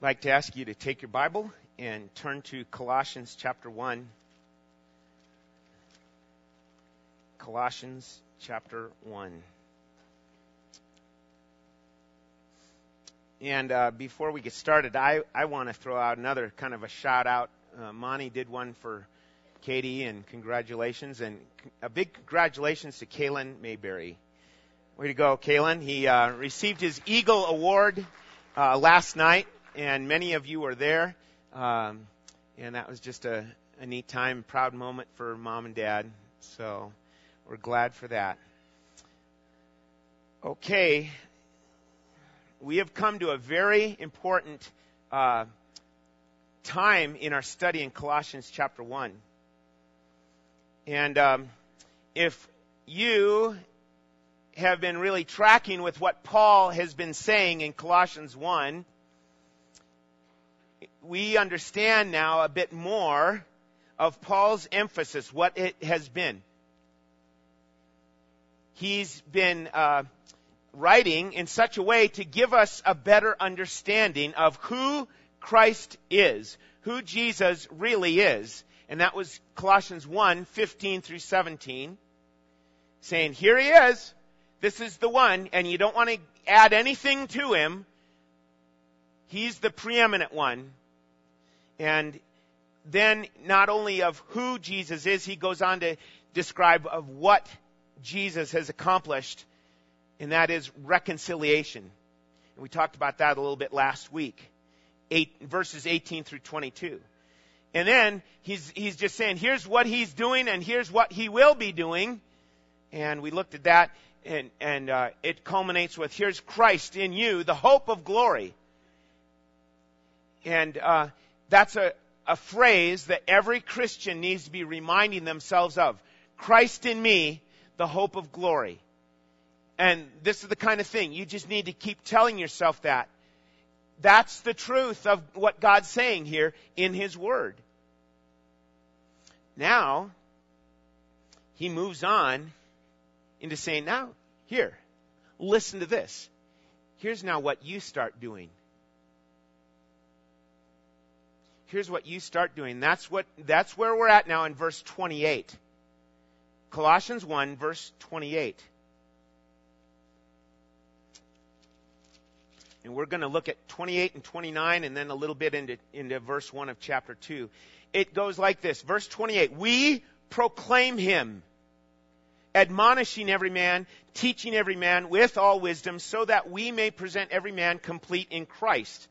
I'd like to ask you to take your Bible and turn to Colossians chapter 1. Colossians chapter 1. And uh, before we get started, I, I want to throw out another kind of a shout out. Uh, Monty did one for Katie, and congratulations. And a big congratulations to Kalen Mayberry. Way to go, Kalen. He uh, received his Eagle Award uh, last night, and many of you were there. Um, and that was just a, a neat time, proud moment for mom and dad. So we're glad for that. Okay, we have come to a very important uh, time in our study in Colossians chapter 1. And um, if you have been really tracking with what Paul has been saying in Colossians 1, we understand now a bit more of Paul's emphasis, what it has been. He's been uh, writing in such a way to give us a better understanding of who Christ is, who Jesus really is. And that was Colossians 1, 15 through 17, saying, here he is. This is the one, and you don't want to add anything to him. He's the preeminent one. And then not only of who Jesus is, he goes on to describe of what Jesus has accomplished and that is reconciliation. And we talked about that a little bit last week. Eight, verses 18 through 22. And then he's, he's just saying, here's what he's doing and here's what he will be doing. And we looked at that and, and uh, it culminates with, here's Christ in you, the hope of glory. And uh, that's a, a phrase that every Christian needs to be reminding themselves of. Christ in me, the hope of glory. And this is the kind of thing you just need to keep telling yourself that. That's the truth of what God's saying here in His Word. Now, He moves on into saying, now, here, listen to this. Here's now what you start doing. Here's what you start doing. That's what, that's where we're at now in verse 28. Colossians 1 verse 28. And we're going to look at 28 and 29 and then a little bit into, into verse 1 of chapter 2. It goes like this. Verse 28. We proclaim him, admonishing every man, teaching every man with all wisdom, so that we may present every man complete in Christ.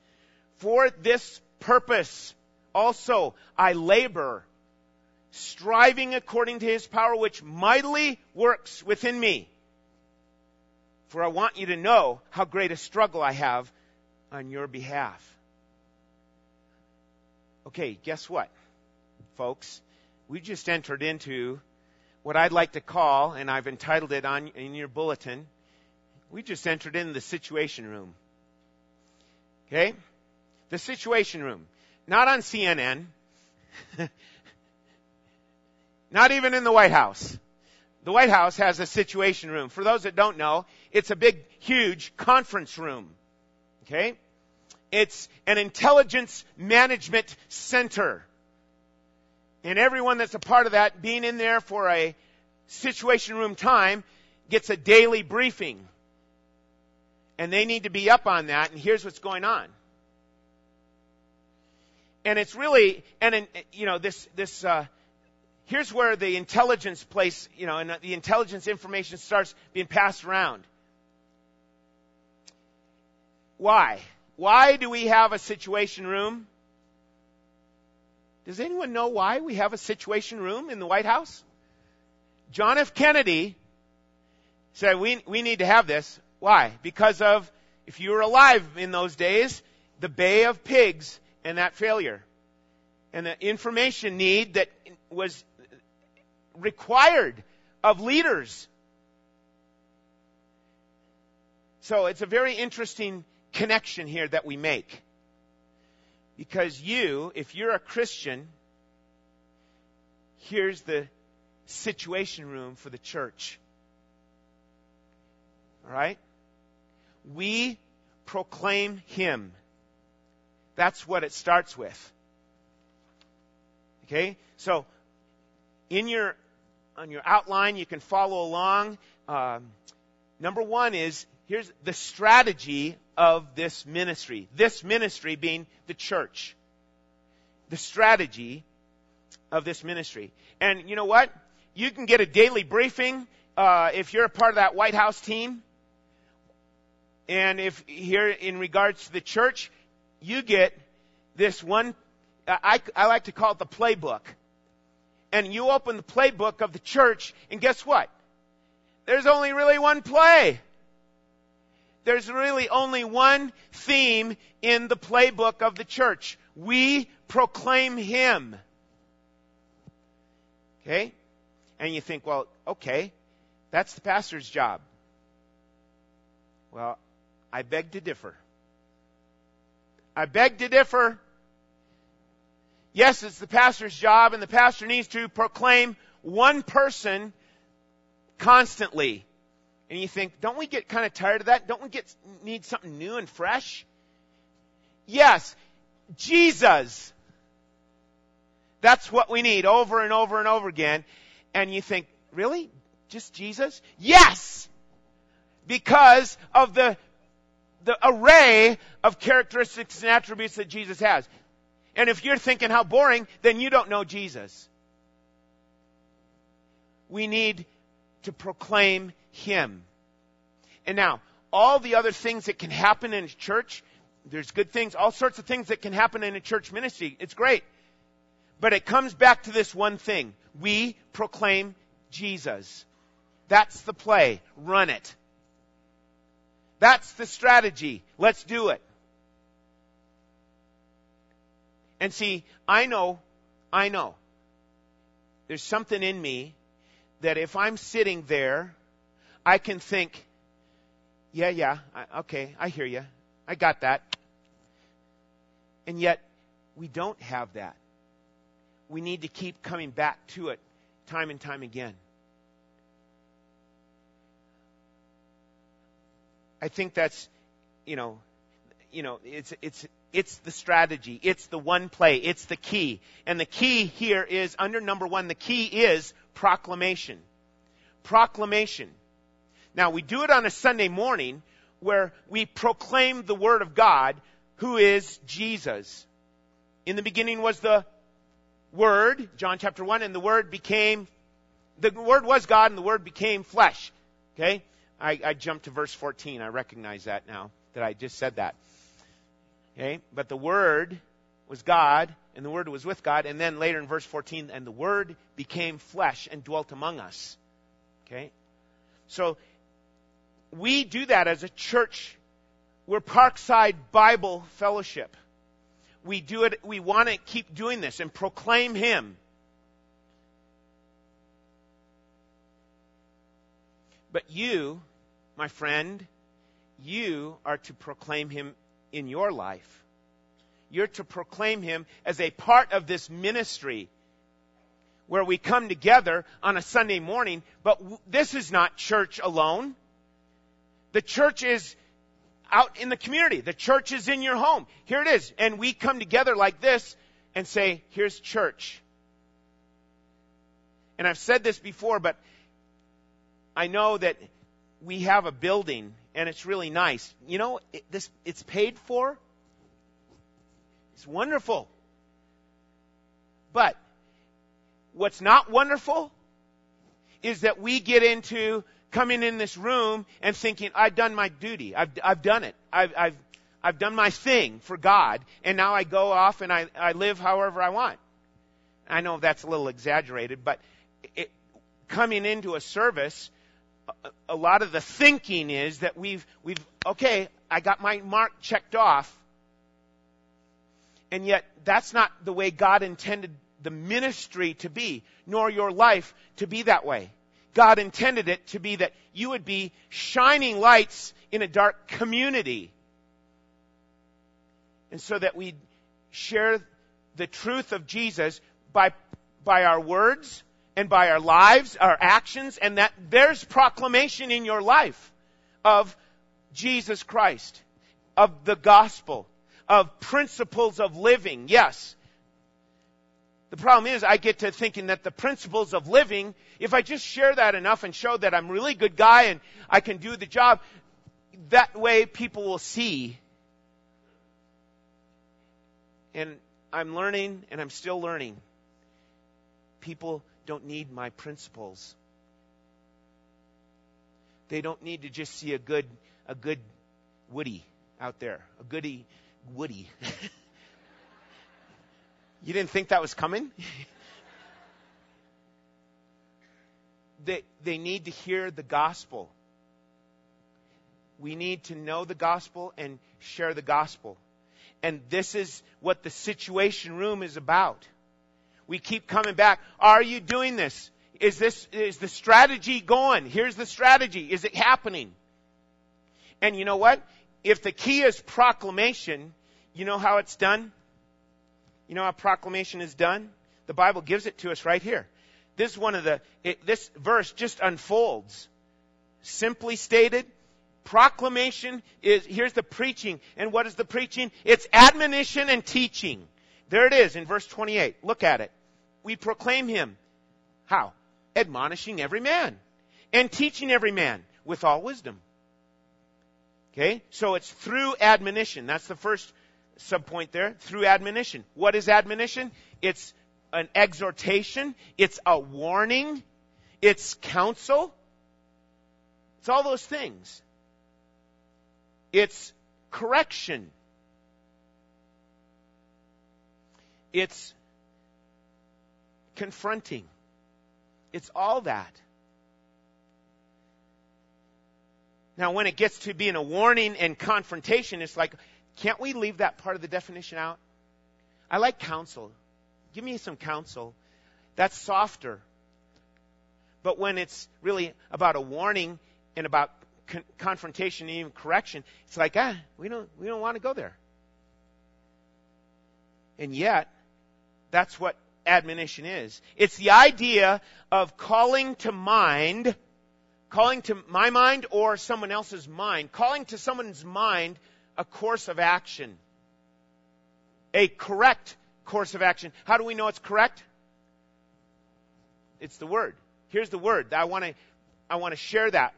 For this purpose also I labor, striving according to his power which mightily works within me. For I want you to know how great a struggle I have on your behalf. Okay, guess what, folks? We just entered into what I'd like to call, and I've entitled it on in your bulletin. We just entered in the situation room. Okay? The situation room. Not on CNN. Not even in the White House. The White House has a situation room. For those that don't know, it's a big, huge conference room. Okay? It's an intelligence management center. And everyone that's a part of that, being in there for a situation room time, gets a daily briefing. And they need to be up on that, and here's what's going on. And it's really, and in, you know, this, this, uh, here's where the intelligence place, you know, and the intelligence information starts being passed around. Why? Why do we have a situation room? Does anyone know why we have a situation room in the White House? John F. Kennedy said we, we need to have this. Why? Because of, if you were alive in those days, the Bay of Pigs and that failure. And the information need that was required of leaders. So it's a very interesting connection here that we make. Because you, if you're a Christian, here's the situation room for the church. All right? We proclaim Him. That's what it starts with. Okay? So, in your, on your outline, you can follow along. Um, number one is, here's the strategy of this ministry. This ministry being the church. The strategy of this ministry. And you know what? You can get a daily briefing uh, if you're a part of that White House team. And if here in regards to the church, you get this one, I, I like to call it the playbook. And you open the playbook of the church, and guess what? There's only really one play. There's really only one theme in the playbook of the church. We proclaim Him. Okay? And you think, well, okay, that's the pastor's job. Well, I beg to differ. I beg to differ. Yes, it's the pastor's job, and the pastor needs to proclaim one person constantly. And you think, don't we get kind of tired of that? Don't we get need something new and fresh? Yes, Jesus. That's what we need over and over and over again. And you think, really? Just Jesus? Yes! Because of the the array of characteristics and attributes that Jesus has. And if you're thinking how boring, then you don't know Jesus. We need to proclaim Him. And now, all the other things that can happen in a church, there's good things, all sorts of things that can happen in a church ministry. It's great. But it comes back to this one thing. We proclaim Jesus. That's the play. Run it. That's the strategy. Let's do it. And see, I know, I know, there's something in me that if I'm sitting there, I can think, yeah, yeah, I, okay, I hear you. I got that. And yet, we don't have that. We need to keep coming back to it time and time again. I think that's, you know, you know, it's, it's, it's the strategy. It's the one play. It's the key. And the key here is under number one, the key is proclamation. Proclamation. Now we do it on a Sunday morning where we proclaim the Word of God, who is Jesus. In the beginning was the Word, John chapter 1, and the Word became, the Word was God and the Word became flesh. Okay? I, I jumped to verse 14. I recognize that now, that I just said that. Okay? But the Word was God, and the Word was with God, and then later in verse 14, and the Word became flesh and dwelt among us. Okay? So, we do that as a church. We're Parkside Bible Fellowship. We do it, we want to keep doing this and proclaim Him. But you, my friend, you are to proclaim him in your life. You're to proclaim him as a part of this ministry where we come together on a Sunday morning, but this is not church alone. The church is out in the community. The church is in your home. Here it is. And we come together like this and say, here's church. And I've said this before, but I know that we have a building and it's really nice. You know, it, this it's paid for. It's wonderful. But what's not wonderful is that we get into coming in this room and thinking, I've done my duty. I've, I've done it. I've, I've, I've done my thing for God. And now I go off and I, I live however I want. I know that's a little exaggerated, but it, coming into a service a lot of the thinking is that we've, we've, okay, I got my mark checked off. And yet, that's not the way God intended the ministry to be, nor your life to be that way. God intended it to be that you would be shining lights in a dark community. And so that we share the truth of Jesus by, by our words, and by our lives, our actions, and that there's proclamation in your life of Jesus Christ, of the gospel, of principles of living. Yes. The problem is I get to thinking that the principles of living, if I just share that enough and show that I'm a really good guy and I can do the job, that way people will see. And I'm learning and I'm still learning. People don't need my principles. They don't need to just see a good, a good Woody out there, a goody Woody. you didn't think that was coming? they, they need to hear the gospel. We need to know the gospel and share the gospel. And this is what the situation room is about. We keep coming back. Are you doing this? Is this, is the strategy going? Here's the strategy. Is it happening? And you know what? If the key is proclamation, you know how it's done? You know how proclamation is done? The Bible gives it to us right here. This is one of the, it, this verse just unfolds. Simply stated, proclamation is, here's the preaching. And what is the preaching? It's admonition and teaching. There it is in verse 28. Look at it. We proclaim him. How? admonishing every man and teaching every man with all wisdom. Okay? So it's through admonition. That's the first subpoint there. Through admonition. What is admonition? It's an exhortation. It's a warning. It's counsel. It's all those things. It's correction. It's confronting. It's all that. Now, when it gets to being a warning and confrontation, it's like, can't we leave that part of the definition out? I like counsel. Give me some counsel. That's softer. But when it's really about a warning and about con- confrontation and even correction, it's like, ah, we don't, we don't want to go there. And yet, that's what admonition is. It's the idea of calling to mind, calling to my mind or someone else's mind, calling to someone's mind a course of action. A correct course of action. How do we know it's correct? It's the word. Here's the word. I want to I want to share that.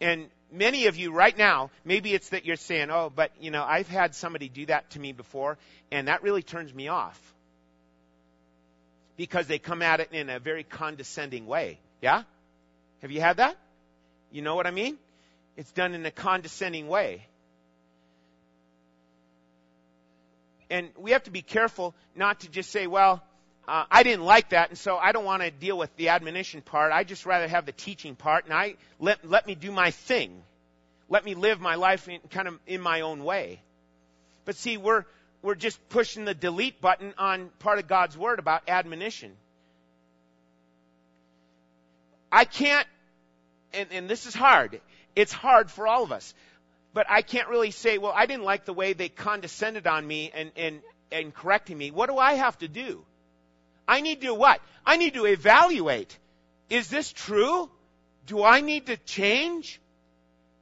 And many of you right now, maybe it's that you're saying, oh, but you know, I've had somebody do that to me before, and that really turns me off. Because they come at it in a very condescending way. Yeah? Have you had that? You know what I mean? It's done in a condescending way. And we have to be careful not to just say, well, uh, I didn't like that, and so I don't want to deal with the admonition part. I just rather have the teaching part, and I let let me do my thing. Let me live my life in, kind of in my own way. But see, we're we're just pushing the delete button on part of God's word about admonition. I can't, and, and this is hard. It's hard for all of us. But I can't really say, well, I didn't like the way they condescended on me and, and, and correcting me. What do I have to do? I need to what? I need to evaluate. Is this true? Do I need to change?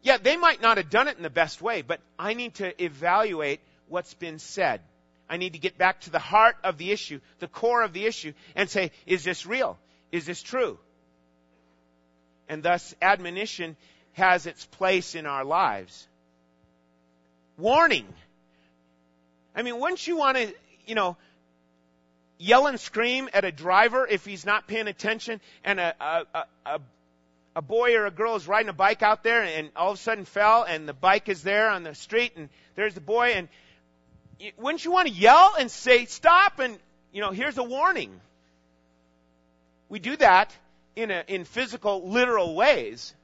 Yeah, they might not have done it in the best way, but I need to evaluate what's been said. I need to get back to the heart of the issue, the core of the issue, and say, is this real? Is this true? And thus, admonition has its place in our lives. Warning. I mean, wouldn't you want to, you know, yell and scream at a driver if he's not paying attention and a, a, a, a boy or a girl is riding a bike out there and all of a sudden fell and the bike is there on the street and there's the boy and wouldn't you want to yell and say stop and you know here's a warning. We do that in a, in physical literal ways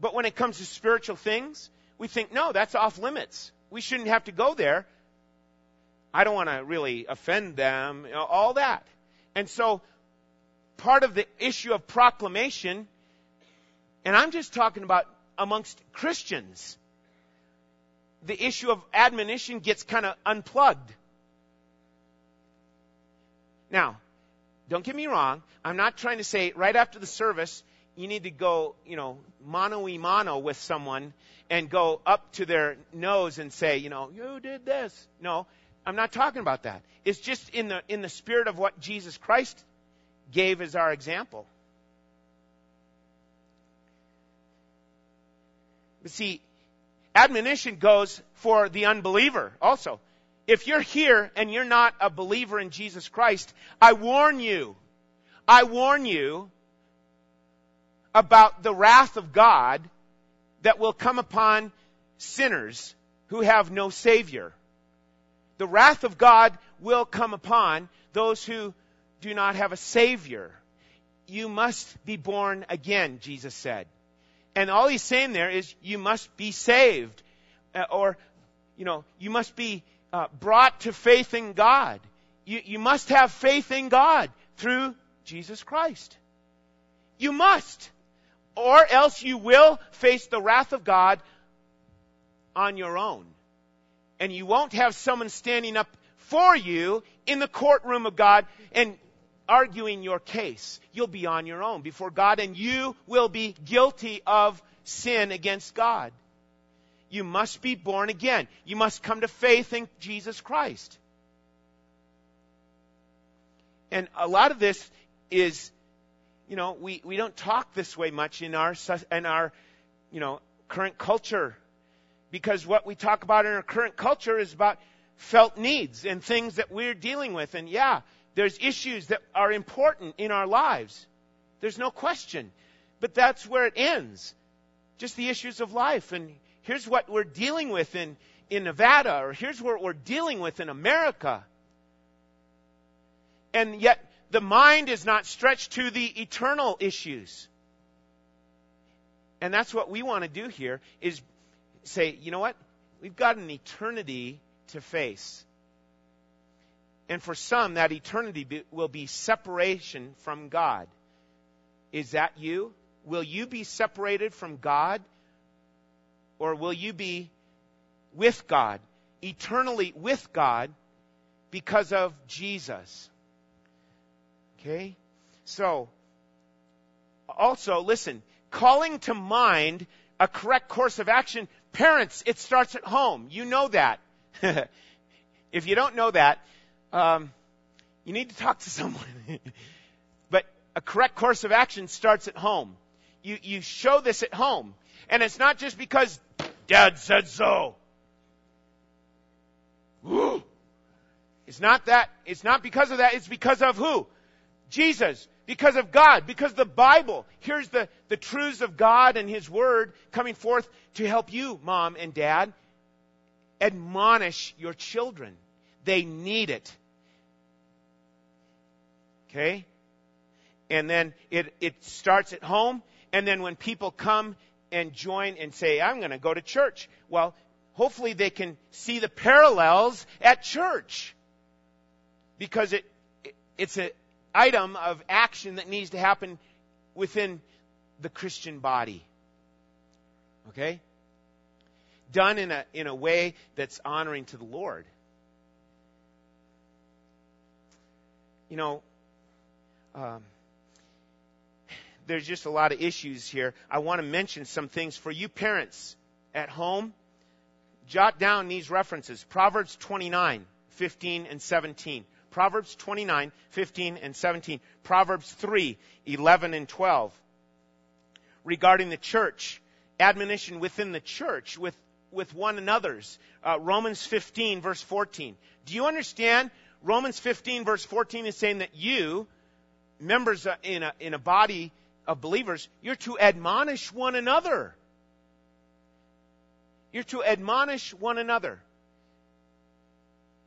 but when it comes to spiritual things we think no that's off limits. We shouldn't have to go there I don't want to really offend them, you know, all that. And so, part of the issue of proclamation, and I'm just talking about amongst Christians, the issue of admonition gets kind of unplugged. Now, don't get me wrong, I'm not trying to say right after the service, you need to go, you know, mano y mano with someone and go up to their nose and say, you know, you did this. No, I'm not talking about that. It's just in the in the spirit of what Jesus Christ gave as our example. But see, admonition goes for the unbeliever also. If you're here and you're not a believer in Jesus Christ, I warn you, I warn you about the wrath of God that will come upon sinners who have no Savior. The wrath of God will come upon those who do not have a Savior. You must be born again, Jesus said. And all he's saying there is you must be saved. Uh, or, you know, you must be uh, brought to faith in God. You, you must have faith in God through Jesus Christ. You must. Or else you will face the wrath of God on your own. And you won't have someone standing up for you in the courtroom of God and arguing your case. You'll be on your own before God and you will be guilty of sin against God. You must be born again. You must come to faith in Jesus Christ. And a lot of this is, you know, we, we don't talk this way much in our, in our, you know, current culture. Because what we talk about in our current culture is about felt needs and things that we're dealing with. And yeah, there's issues that are important in our lives. There's no question. But that's where it ends. Just the issues of life. And here's what we're dealing with in, in Nevada, or here's what we're dealing with in America. And yet, the mind is not stretched to the eternal issues. And that's what we want to do here is say, you know what? We've got an eternity to face. And for some, that eternity be, will be separation from God. Is that you? Will you be separated from God? Or will you be with God, eternally with God, because of Jesus? Okay? So, also, listen, calling to mind a correct course of action, parents, it starts at home. You know that. if you don't know that, um, you need to talk to someone. but a correct course of action starts at home. You, you show this at home. And it's not just because dad said so. It's not that, it's not because of that, it's because of who? Jesus. Because of God. Because the Bible. Here's the, the truths of God and His Word coming forth to help you, mom and dad. Admonish your children. They need it. Okay? And then it, it starts at home, and then when people come and join and say, I'm going to go to church, well, hopefully they can see the parallels at church. Because it, it it's an item of action that needs to happen within the Christian body. Okay? Done in a, in a way that's honoring to the Lord. You know, um, there's just a lot of issues here. I want to mention some things for you parents at home. Jot down these references. Proverbs 29, 15 and 17. Proverbs 29, 15 and 17. Proverbs 3, 11 and 12. Regarding the church, admonition within the church, with, with one another's. Uh, Romans 15, verse 14. Do you understand? Romans 15, verse 14 is saying that you, members in a, in a body of believers, you're to admonish one another. You're to admonish one another.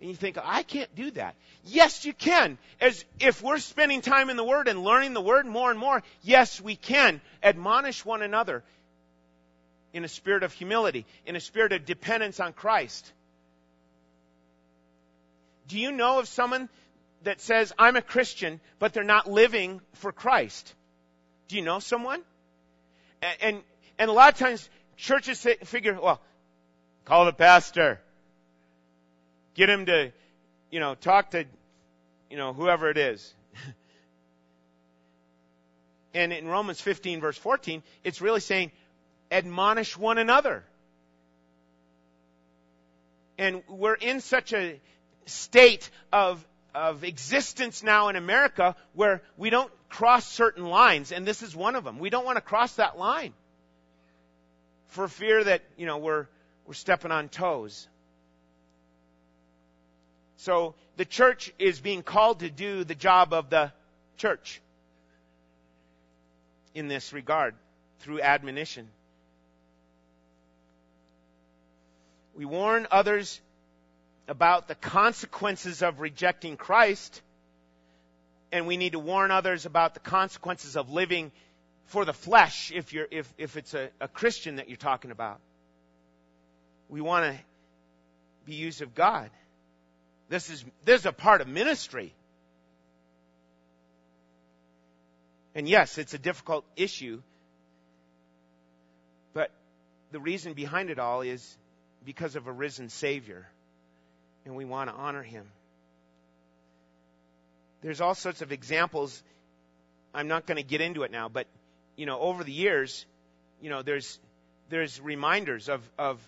And you think, I can't do that. Yes, you can. As if we're spending time in the Word and learning the Word more and more, yes, we can admonish one another in a spirit of humility, in a spirit of dependence on Christ. Do you know of someone that says, I'm a Christian, but they're not living for Christ. Do you know someone? And, and, and a lot of times churches figure, well, call the pastor. Get him to, you know, talk to, you know, whoever it is. And in Romans 15 verse 14, it's really saying, admonish one another. And we're in such a state of, of existence now in America where we don't cross certain lines, and this is one of them. We don't want to cross that line for fear that, you know, we're, we're stepping on toes. So the church is being called to do the job of the church in this regard through admonition. We warn others about the consequences of rejecting Christ, and we need to warn others about the consequences of living for the flesh if you're if, if it's a, a Christian that you're talking about. We want to be used of God. This is, this is a part of ministry. And yes, it's a difficult issue. But the reason behind it all is because of a risen Savior. And we want to honor him. There's all sorts of examples. I'm not going to get into it now, but you know, over the years, you know, there's there's reminders of of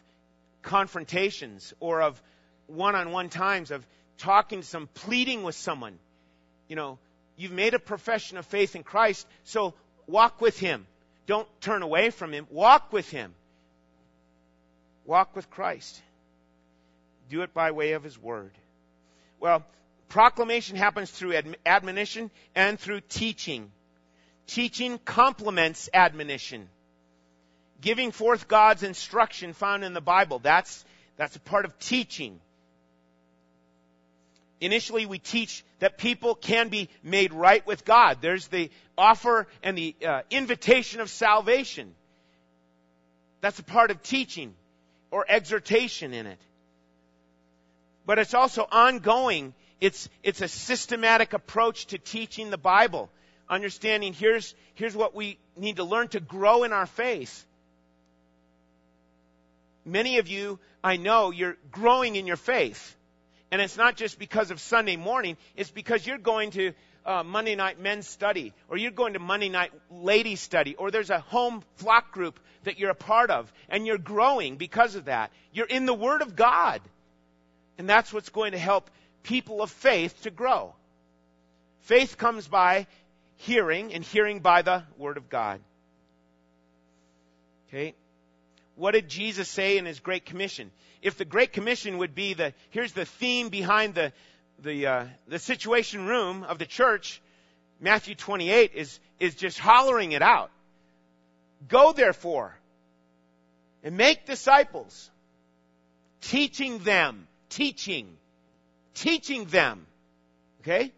confrontations or of one on one times of talking to some, pleading with someone. You know, you've made a profession of faith in Christ, so walk with Him. Don't turn away from Him. Walk with Him. Walk with Christ. Do it by way of His Word. Well, proclamation happens through admonition and through teaching. Teaching complements admonition. Giving forth God's instruction found in the Bible. That's, that's a part of teaching. Initially, we teach that people can be made right with God. There's the offer and the uh, invitation of salvation. That's a part of teaching or exhortation in it. But it's also ongoing. It's, it's a systematic approach to teaching the Bible. Understanding here's, here's what we need to learn to grow in our faith. Many of you, I know, you're growing in your faith. And it's not just because of Sunday morning, it's because you're going to uh, Monday night men's study, or you're going to Monday night ladies study, or there's a home flock group that you're a part of, and you're growing because of that. You're in the Word of God. And that's what's going to help people of faith to grow. Faith comes by hearing, and hearing by the Word of God. Okay? What did Jesus say in his Great Commission? If the Great Commission would be the, here's the theme behind the, the, uh, the situation room of the church, Matthew 28 is, is just hollering it out. Go therefore and make disciples, teaching them, teaching, teaching them. Okay?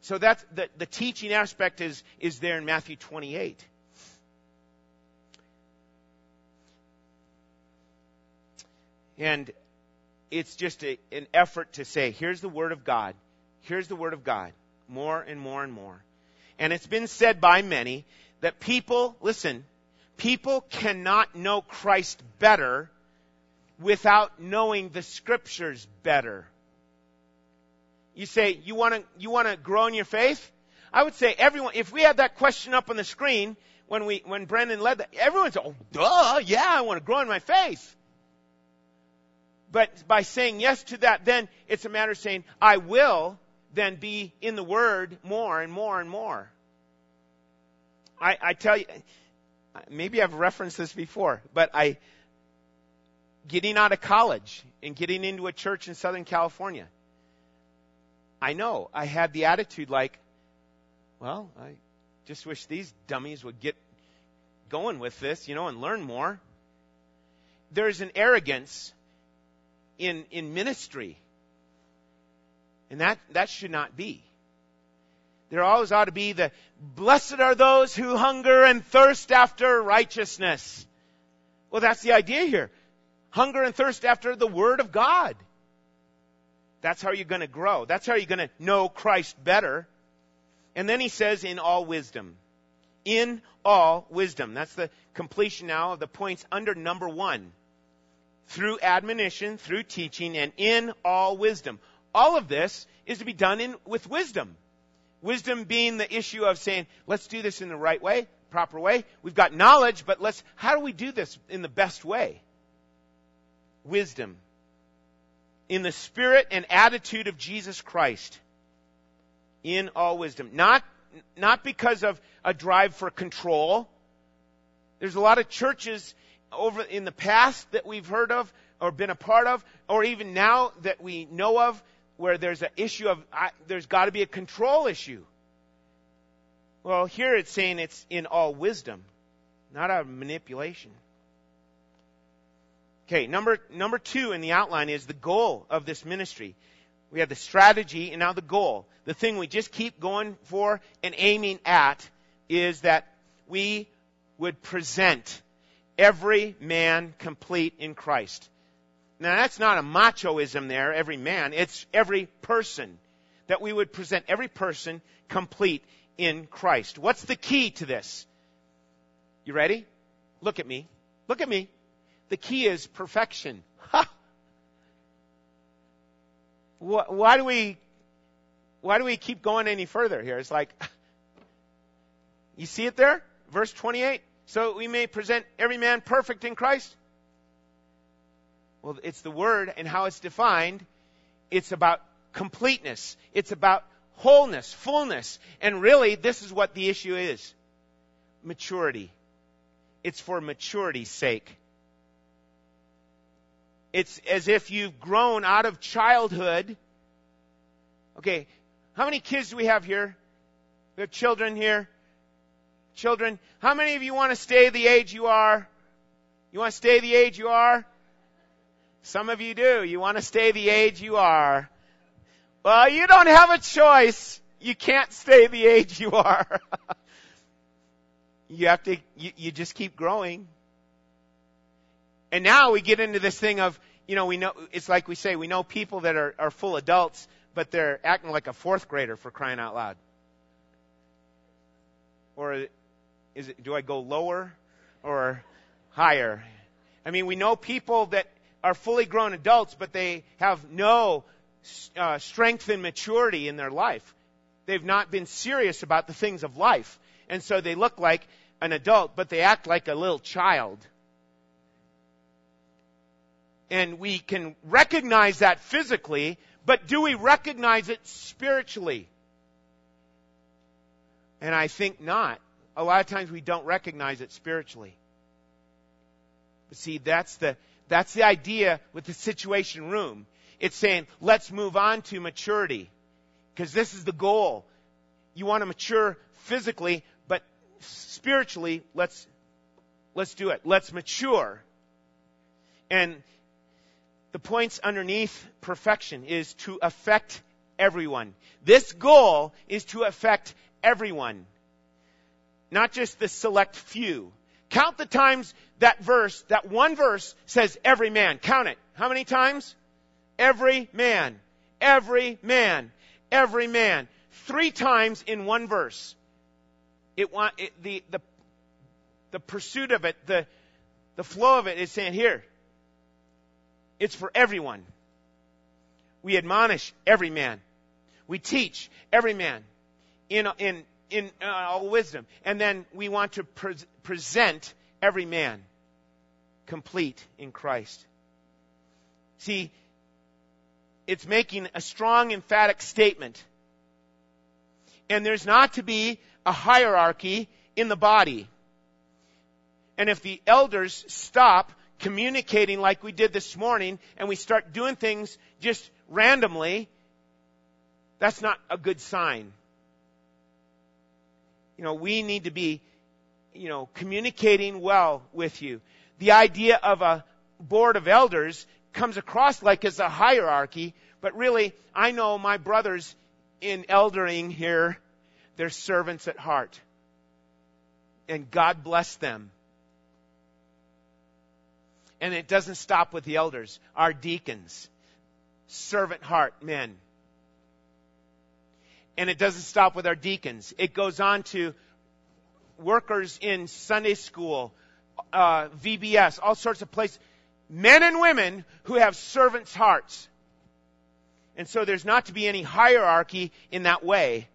So that's the, the teaching aspect is, is there in Matthew 28. And it's just a, an effort to say, here's the Word of God. Here's the Word of God. More and more and more. And it's been said by many that people, listen, people cannot know Christ better without knowing the Scriptures better. You say, you want to, you want to grow in your faith? I would say everyone, if we had that question up on the screen when we, when Brendan led that, everyone's, oh, duh, yeah, I want to grow in my faith. But by saying yes to that, then it's a matter of saying, I will then be in the Word more and more and more. I, I tell you, maybe I've referenced this before, but I, getting out of college and getting into a church in Southern California, I know I had the attitude like, well, I just wish these dummies would get going with this, you know, and learn more. There's an arrogance in, in ministry. And that, that should not be. There always ought to be the, blessed are those who hunger and thirst after righteousness. Well, that's the idea here. Hunger and thirst after the Word of God. That's how you're going to grow. That's how you're going to know Christ better. And then he says, in all wisdom. In all wisdom. That's the completion now of the points under number one through admonition, through teaching, and in all wisdom. All of this is to be done in, with wisdom. Wisdom being the issue of saying, let's do this in the right way, proper way. We've got knowledge, but let's, how do we do this in the best way? Wisdom. In the spirit and attitude of Jesus Christ. In all wisdom. Not, not because of a drive for control. There's a lot of churches over in the past that we've heard of or been a part of, or even now that we know of, where there's an issue of, I, there's got to be a control issue. Well, here it's saying it's in all wisdom, not a manipulation. Okay, number, number two in the outline is the goal of this ministry. We have the strategy and now the goal. The thing we just keep going for and aiming at is that we would present every man complete in Christ. Now that's not a machoism there, every man. It's every person. That we would present every person complete in Christ. What's the key to this? You ready? Look at me. Look at me. The key is perfection. Ha! Why do we, why do we keep going any further here? It's like, you see it there? Verse 28. So we may present every man perfect in Christ. Well, it's the word and how it's defined. It's about completeness. It's about wholeness, fullness. And really, this is what the issue is. Maturity. It's for maturity's sake. It's as if you've grown out of childhood. Okay, how many kids do we have here? We have children here. Children, how many of you want to stay the age you are? You want to stay the age you are? Some of you do. You want to stay the age you are. Well, you don't have a choice. You can't stay the age you are. you have to, you, you just keep growing. And now we get into this thing of, you know, we know, it's like we say, we know people that are, are full adults, but they're acting like a fourth grader for crying out loud. Or is it, do I go lower or higher? I mean, we know people that are fully grown adults, but they have no uh, strength and maturity in their life. They've not been serious about the things of life. And so they look like an adult, but they act like a little child. And we can recognize that physically, but do we recognize it spiritually? And I think not. A lot of times we don't recognize it spiritually. But see, that's the, that's the idea with the situation room. It's saying, let's move on to maturity. Because this is the goal. You want to mature physically, but spiritually, let's, let's do it. Let's mature. And the points underneath perfection is to affect everyone. This goal is to affect everyone. Not just the select few. Count the times that verse, that one verse says every man. Count it. How many times? Every man. Every man. Every man. Three times in one verse. It it, the the the pursuit of it, the the flow of it is saying here. It's for everyone. We admonish every man. We teach every man in in in uh, all wisdom. And then we want to pre- present every man complete in Christ. See, it's making a strong, emphatic statement. And there's not to be a hierarchy in the body. And if the elders stop communicating like we did this morning and we start doing things just randomly, that's not a good sign you know, we need to be, you know, communicating well with you. The idea of a board of elders comes across like it's a hierarchy, but really, I know my brothers in eldering here, they're servants at heart. And God bless them. And it doesn't stop with the elders, our deacons, servant heart men. And it doesn't stop with our deacons. It goes on to workers in Sunday school, uh, VBS, all sorts of places. Men and women who have servants' hearts. And so there's not to be any hierarchy in that way.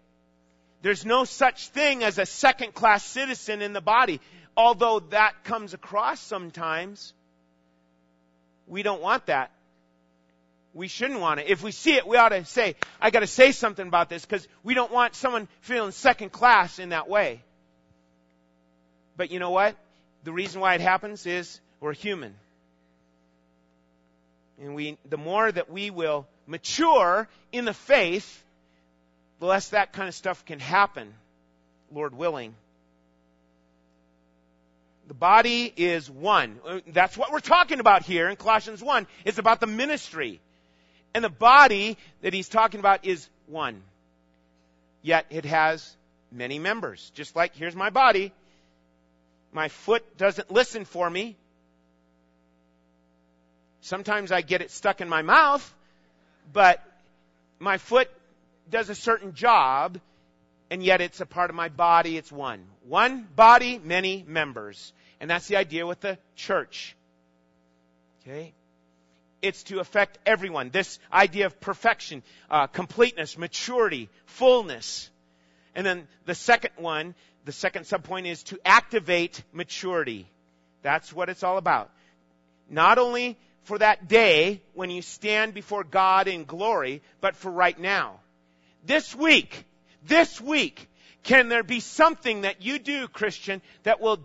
There's no such thing as a second class citizen in the body. Although that comes across sometimes, we don't want that. We shouldn't want it. If we see it, we ought to say, I gotta say something about this because we don't want someone feeling second class in that way. But you know what? The reason why it happens is we're human. And we, the more that we will mature in the faith, the less that kind of stuff can happen, Lord willing. The body is one. That's what we're talking about here in Colossians 1. It's about the ministry. And the body that he's talking about is one. Yet it has many members. Just like, here's my body. My foot doesn't listen for me. Sometimes I get it stuck in my mouth, but my foot does a certain job, and yet it's a part of my body. It's one. One body, many members. And that's the idea with the church. Okay? It's to affect everyone. This idea of perfection, uh, completeness, maturity, fullness. And then the second one, the second subpoint is to activate maturity. That's what it's all about. Not only for that day when you stand before God in glory, but for right now. This week, this week, can there be something that you do, Christian, that will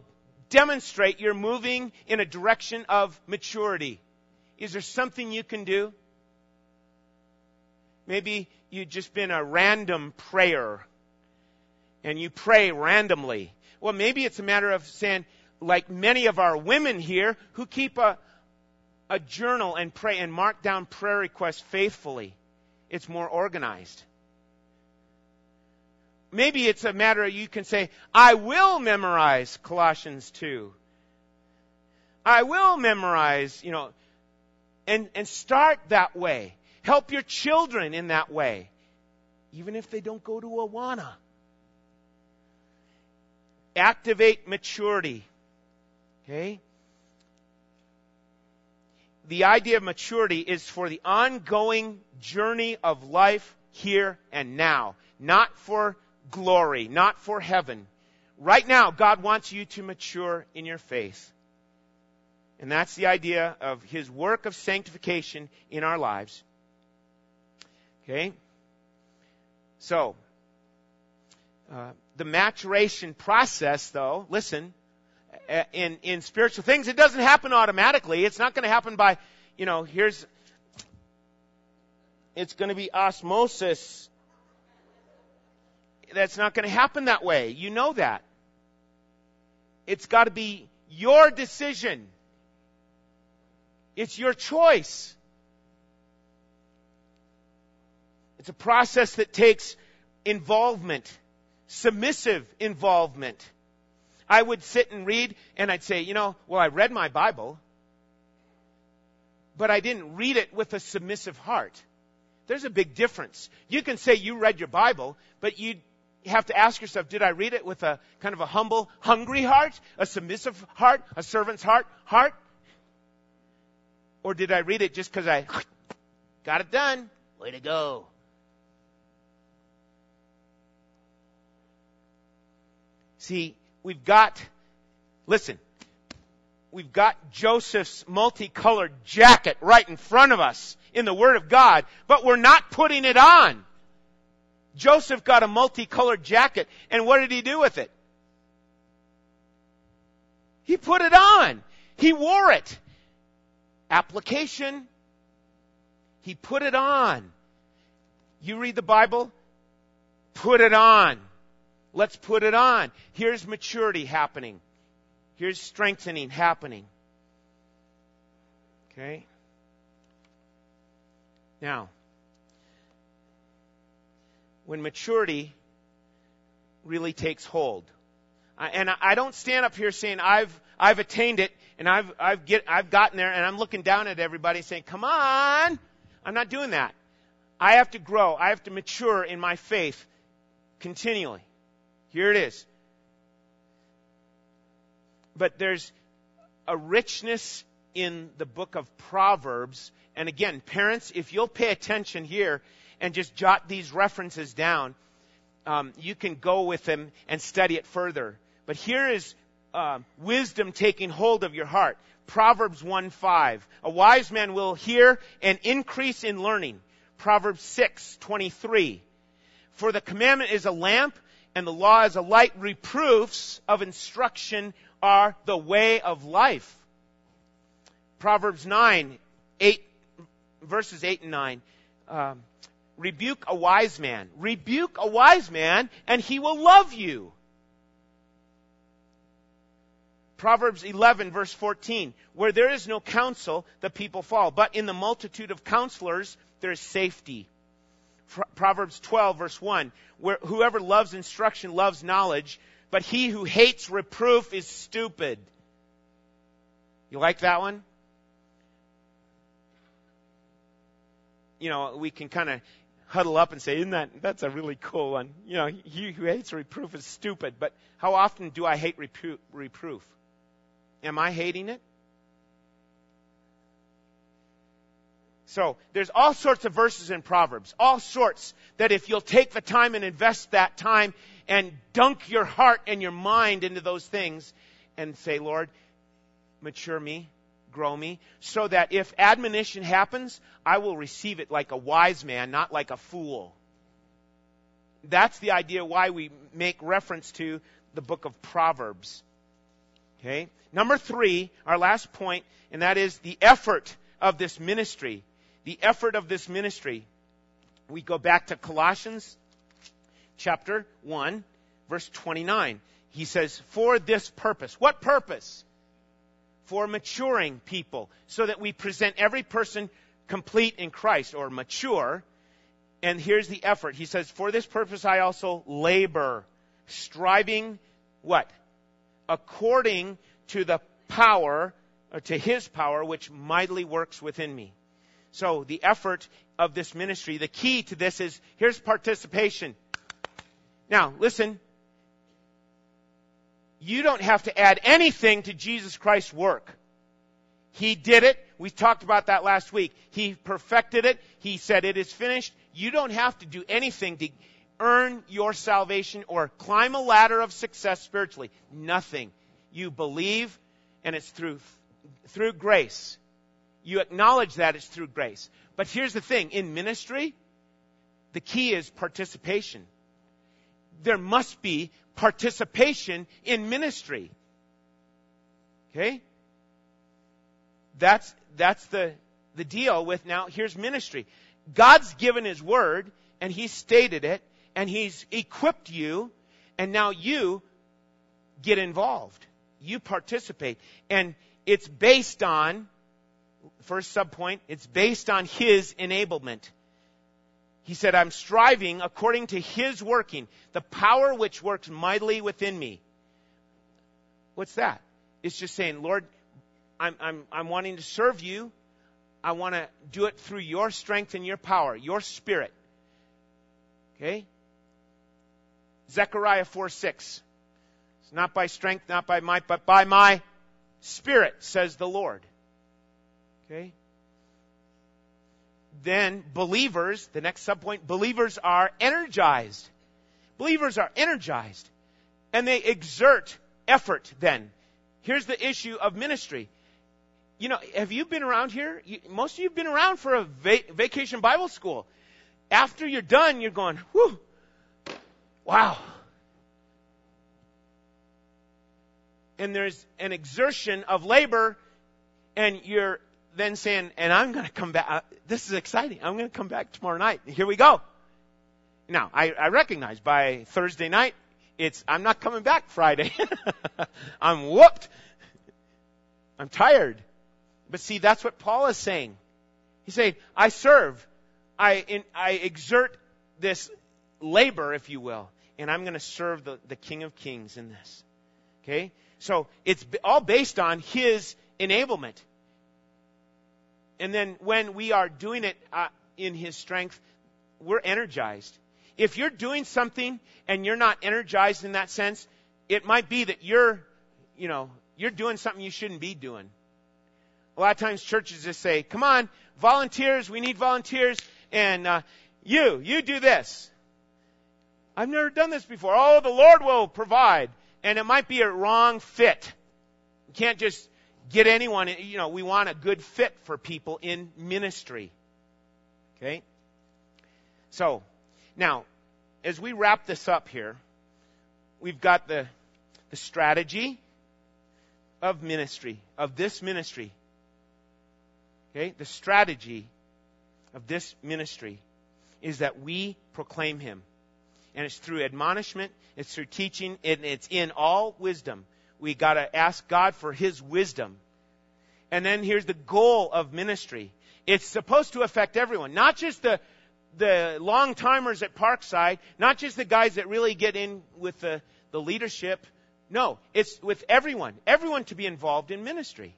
demonstrate you're moving in a direction of maturity? Is there something you can do? Maybe you've just been a random prayer and you pray randomly. Well, maybe it's a matter of saying, like many of our women here who keep a, a journal and pray and mark down prayer requests faithfully. It's more organized. Maybe it's a matter you can say, I will memorize Colossians 2. I will memorize, you know, and, and start that way. Help your children in that way. Even if they don't go to Awana. Activate maturity. Okay? the idea of maturity is for the ongoing journey of life here and now, not for glory, not for heaven. Right now, God wants you to mature in your faith. And that's the idea of His work of sanctification in our lives. Okay? So, uh, the maturation process, though, listen, in, in spiritual things, it doesn't happen automatically. It's not going to happen by, you know, here's, it's going to be osmosis. That's not going to happen that way. You know that. It's got to be your decision. It's your choice. It's a process that takes involvement, submissive involvement. I would sit and read and I'd say, you know, well, I read my Bible, but I didn't read it with a submissive heart. There's a big difference. You can say you read your Bible, but you have to ask yourself, did I read it with a kind of a humble, hungry heart, a submissive heart, a servant's heart, heart? Or did I read it just because I got it done? Way to go. See, we've got, listen, we've got Joseph's multicolored jacket right in front of us in the Word of God, but we're not putting it on. Joseph got a multicolored jacket, and what did he do with it? He put it on. He wore it. Application. He put it on. You read the Bible? Put it on. Let's put it on. Here's maturity happening. Here's strengthening happening. Okay? Now, when maturity really takes hold, and I don't stand up here saying I've I've attained it and I've I've get I've gotten there and I'm looking down at everybody saying, "Come on!" I'm not doing that. I have to grow. I have to mature in my faith continually. Here it is. But there's a richness in the book of Proverbs. And again, parents, if you'll pay attention here and just jot these references down, um, you can go with them and study it further. But here is uh, wisdom taking hold of your heart. Proverbs 1 5. A wise man will hear and increase in learning. Proverbs 6 23. For the commandment is a lamp and the law is a light. Reproofs of instruction are the way of life. Proverbs 9, 8, verses 8 and 9. Um, rebuke a wise man. Rebuke a wise man and he will love you. Proverbs 11 verse 14, where there is no counsel, the people fall, but in the multitude of counselors, there is safety. Proverbs 12 verse 1, where whoever loves instruction loves knowledge, but he who hates reproof is stupid. You like that one? You know, we can kind of huddle up and say, isn't that, that's a really cool one. You know, he who hates reproof is stupid, but how often do I hate reproof? Am I hating it? So, there's all sorts of verses in Proverbs, all sorts, that if you'll take the time and invest that time and dunk your heart and your mind into those things and say, Lord, mature me, grow me, so that if admonition happens, I will receive it like a wise man, not like a fool. That's the idea why we make reference to the book of Proverbs. Okay? Number three, our last point, and that is the effort of this ministry. The effort of this ministry. We go back to Colossians chapter 1, verse 29. He says, for this purpose. What purpose? For maturing people, so that we present every person complete in Christ, or mature. And here's the effort. He says, for this purpose I also labor, striving, what? according to the power, or to his power, which mightily works within me. So the effort of this ministry, the key to this is, here's participation. Now, listen. You don't have to add anything to Jesus Christ's work. He did it. We talked about that last week. He perfected it. He said it is finished. You don't have to do anything to earn your salvation or climb a ladder of success spiritually. Nothing. You believe and it's through, through grace. You acknowledge that it's through grace. But here's the thing. In ministry, the key is participation. There must be participation in ministry. Okay? That's, that's the, the deal with now, here's ministry. God's given His Word, and He stated it, and He's equipped you, and now you get involved. You participate. And it's based on, first subpoint, it's based on His enablement. He said, I'm striving according to His working, the power which works mightily within me. What's that? It's just saying, Lord, I'm, I'm, I'm wanting to serve you. I want to do it through your strength and your power, your spirit. Okay? Zechariah 4 6. Not by strength, not by might, but by my spirit, says the Lord. Okay? Then believers, the next subpoint, believers are energized. Believers are energized. And they exert effort then. Here's the issue of ministry. You know, have you been around here? You, most of you have been around for a va- vacation Bible school. After you're done, you're going, whew, Wow. And there's an exertion of labor, and you're then saying, and I'm going to come back. Uh, this is exciting. I'm going to come back tomorrow night. Here we go. Now, I, I recognize by Thursday night, it's, I'm not coming back Friday. I'm whooped. I'm tired. But see, that's what Paul is saying. He's saying, I serve. I, in, I exert this labor, if you will and I'm going to serve the, the King of Kings in this. Okay? So it's all based on His enablement. And then when we are doing it uh, in His strength, we're energized. If you're doing something and you're not energized in that sense, it might be that you're, you know, you're doing something you shouldn't be doing. A lot of times churches just say, come on, volunteers, we need volunteers, and uh, you, you do this. I've never done this before. Oh, the Lord will provide. And it might be a wrong fit. You can't just get anyone, you know, we want a good fit for people in ministry. Okay? So, now, as we wrap this up here, we've got the, the strategy of ministry, of this ministry. Okay? The strategy of this ministry is that we proclaim Him. And it's through admonishment, it's through teaching, and it's in all wisdom. We gotta ask God for His wisdom. And then here's the goal of ministry. It's supposed to affect everyone, not just the, the long timers at Parkside, not just the guys that really get in with the, the leadership. No, it's with everyone. Everyone to be involved in ministry.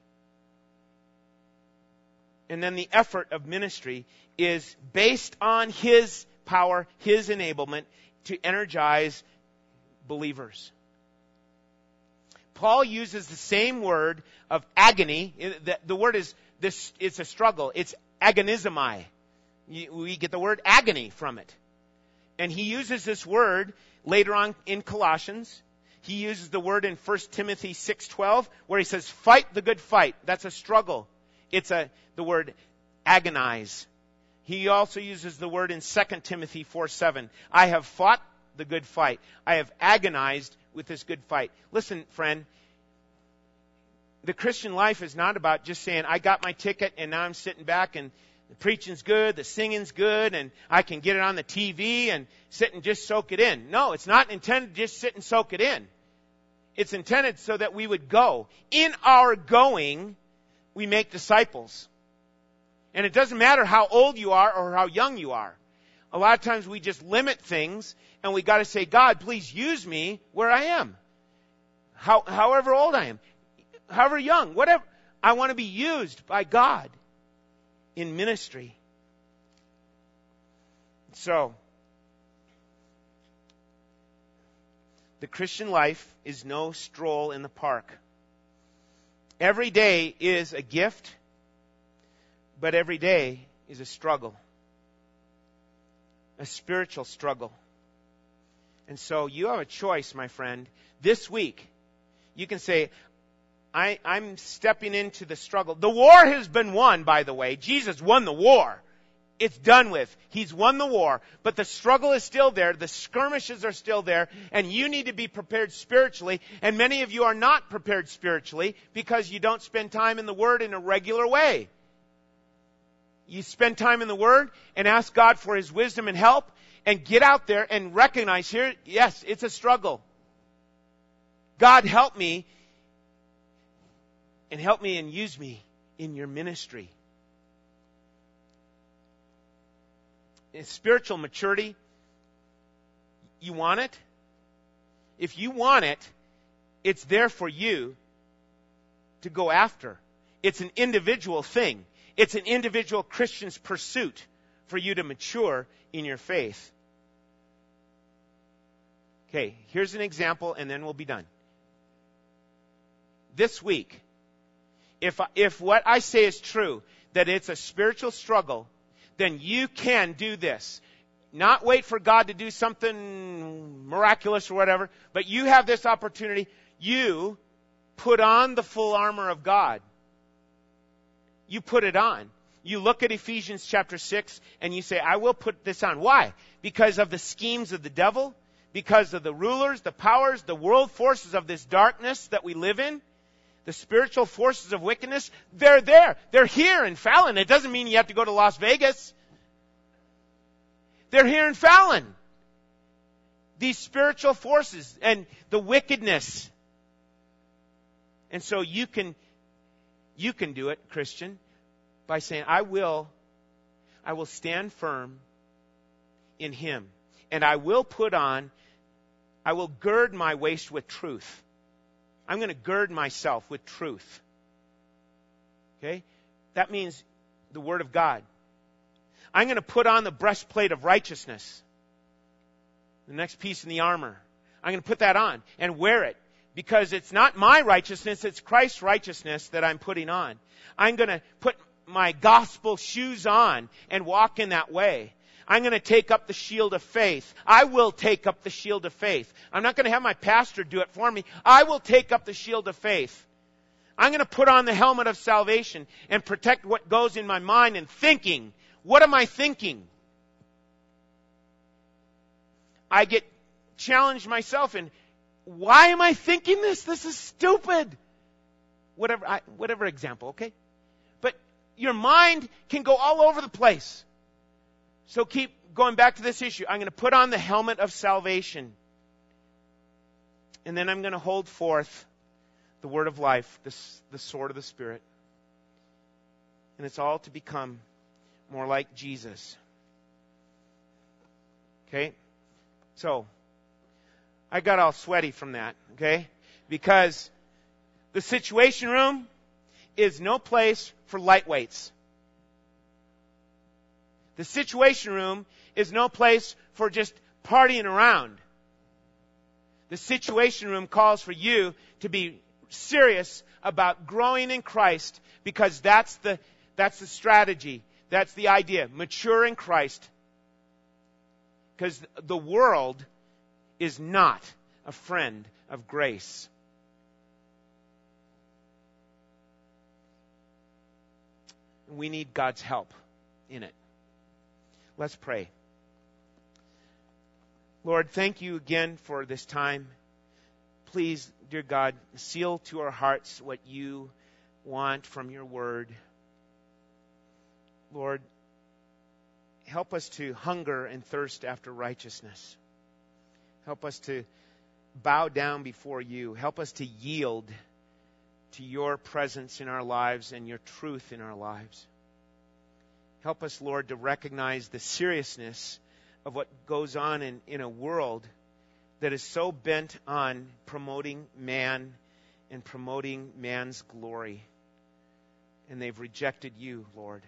And then the effort of ministry is based on His power, His enablement to energize believers. Paul uses the same word of agony. The, the word is this, it's a struggle. It's agonizomai. We get the word agony from it. And he uses this word later on in Colossians. He uses the word in 1 Timothy 6:12 where he says fight the good fight. That's a struggle. It's a the word agonize. He also uses the word in 2 Timothy 4:7. I have fought the good fight. I have agonized with this good fight. Listen, friend, the Christian life is not about just saying, I got my ticket and now I'm sitting back and the preaching's good, the singing's good, and I can get it on the TV and sit and just soak it in. No, it's not intended to just sit and soak it in. It's intended so that we would go. In our going, we make disciples. And it doesn't matter how old you are or how young you are. A lot of times we just limit things and we gotta say, God, please use me where I am. How, however old I am. However young, whatever. I want to be used by God in ministry. So, the Christian life is no stroll in the park. Every day is a gift, but every day is a struggle, a spiritual struggle. And so you have a choice, my friend. This week, you can say, I, I'm stepping into the struggle. The war has been won, by the way. Jesus won the war. It's done with. He's won the war. But the struggle is still there. The skirmishes are still there. And you need to be prepared spiritually. And many of you are not prepared spiritually because you don't spend time in the Word in a regular way. You spend time in the Word and ask God for His wisdom and help and get out there and recognize here, yes, it's a struggle. God help me and help me and use me in your ministry. In spiritual maturity, you want it? If you want it, it's there for you to go after. It's an individual thing. It's an individual Christian's pursuit for you to mature in your faith. Okay, here's an example and then we'll be done. This week, if, if what I say is true, that it's a spiritual struggle, then you can do this. Not wait for God to do something miraculous or whatever, but you have this opportunity. You put on the full armor of God. You put it on. You look at Ephesians chapter 6 and you say, I will put this on. Why? Because of the schemes of the devil? Because of the rulers, the powers, the world forces of this darkness that we live in? the spiritual forces of wickedness, they're there. They're here in Fallon. It doesn't mean you have to go to Las Vegas. They're here in Fallon. These spiritual forces and the wickedness. And so you can, you can do it, Christian, by saying, I will, I will stand firm in Him. And I will put on, I will gird my waist with truth. I'm going to gird myself with truth. Okay? That means the Word of God. I'm going to put on the breastplate of righteousness. The next piece in the armor. I'm going to put that on and wear it because it's not my righteousness, it's Christ's righteousness that I'm putting on. I'm going to put my gospel shoes on and walk in that way. I'm going to take up the shield of faith. I will take up the shield of faith. I'm not going to have my pastor do it for me. I will take up the shield of faith. I'm going to put on the helmet of salvation and protect what goes in my mind and thinking. What am I thinking? I get challenged myself in why am I thinking this? This is stupid. Whatever, I, whatever example, okay? But your mind can go all over the place. So keep going back to this issue. I'm going to put on the helmet of salvation. And then I'm going to hold forth the word of life, the sword of the Spirit. And it's all to become more like Jesus. Okay? So, I got all sweaty from that, okay? Because the situation room is no place for lightweights. The situation room is no place for just partying around. The situation room calls for you to be serious about growing in Christ because that's the, that's the strategy. That's the idea. Mature in Christ. Because the world is not a friend of grace. We need God's help in it. Let's pray. Lord, thank you again for this time. Please, dear God, seal to our hearts what you want from your word. Lord, help us to hunger and thirst after righteousness. Help us to bow down before you. Help us to yield to your presence in our lives and your truth in our lives. Help us, Lord, to recognize the seriousness of what goes on in, in a world that is so bent on promoting man and promoting man's glory. And they've rejected you, Lord.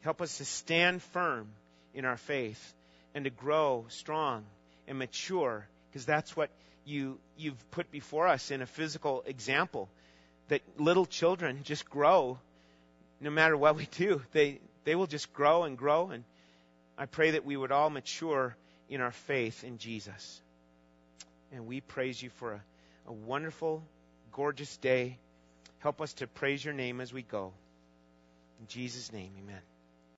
Help us to stand firm in our faith and to grow strong and mature because that's what you, you've put before us in a physical example that little children just grow no matter what we do. They, they will just grow and grow. And I pray that we would all mature in our faith in Jesus. And we praise you for a, a wonderful, gorgeous day. Help us to praise your name as we go. In Jesus' name, amen.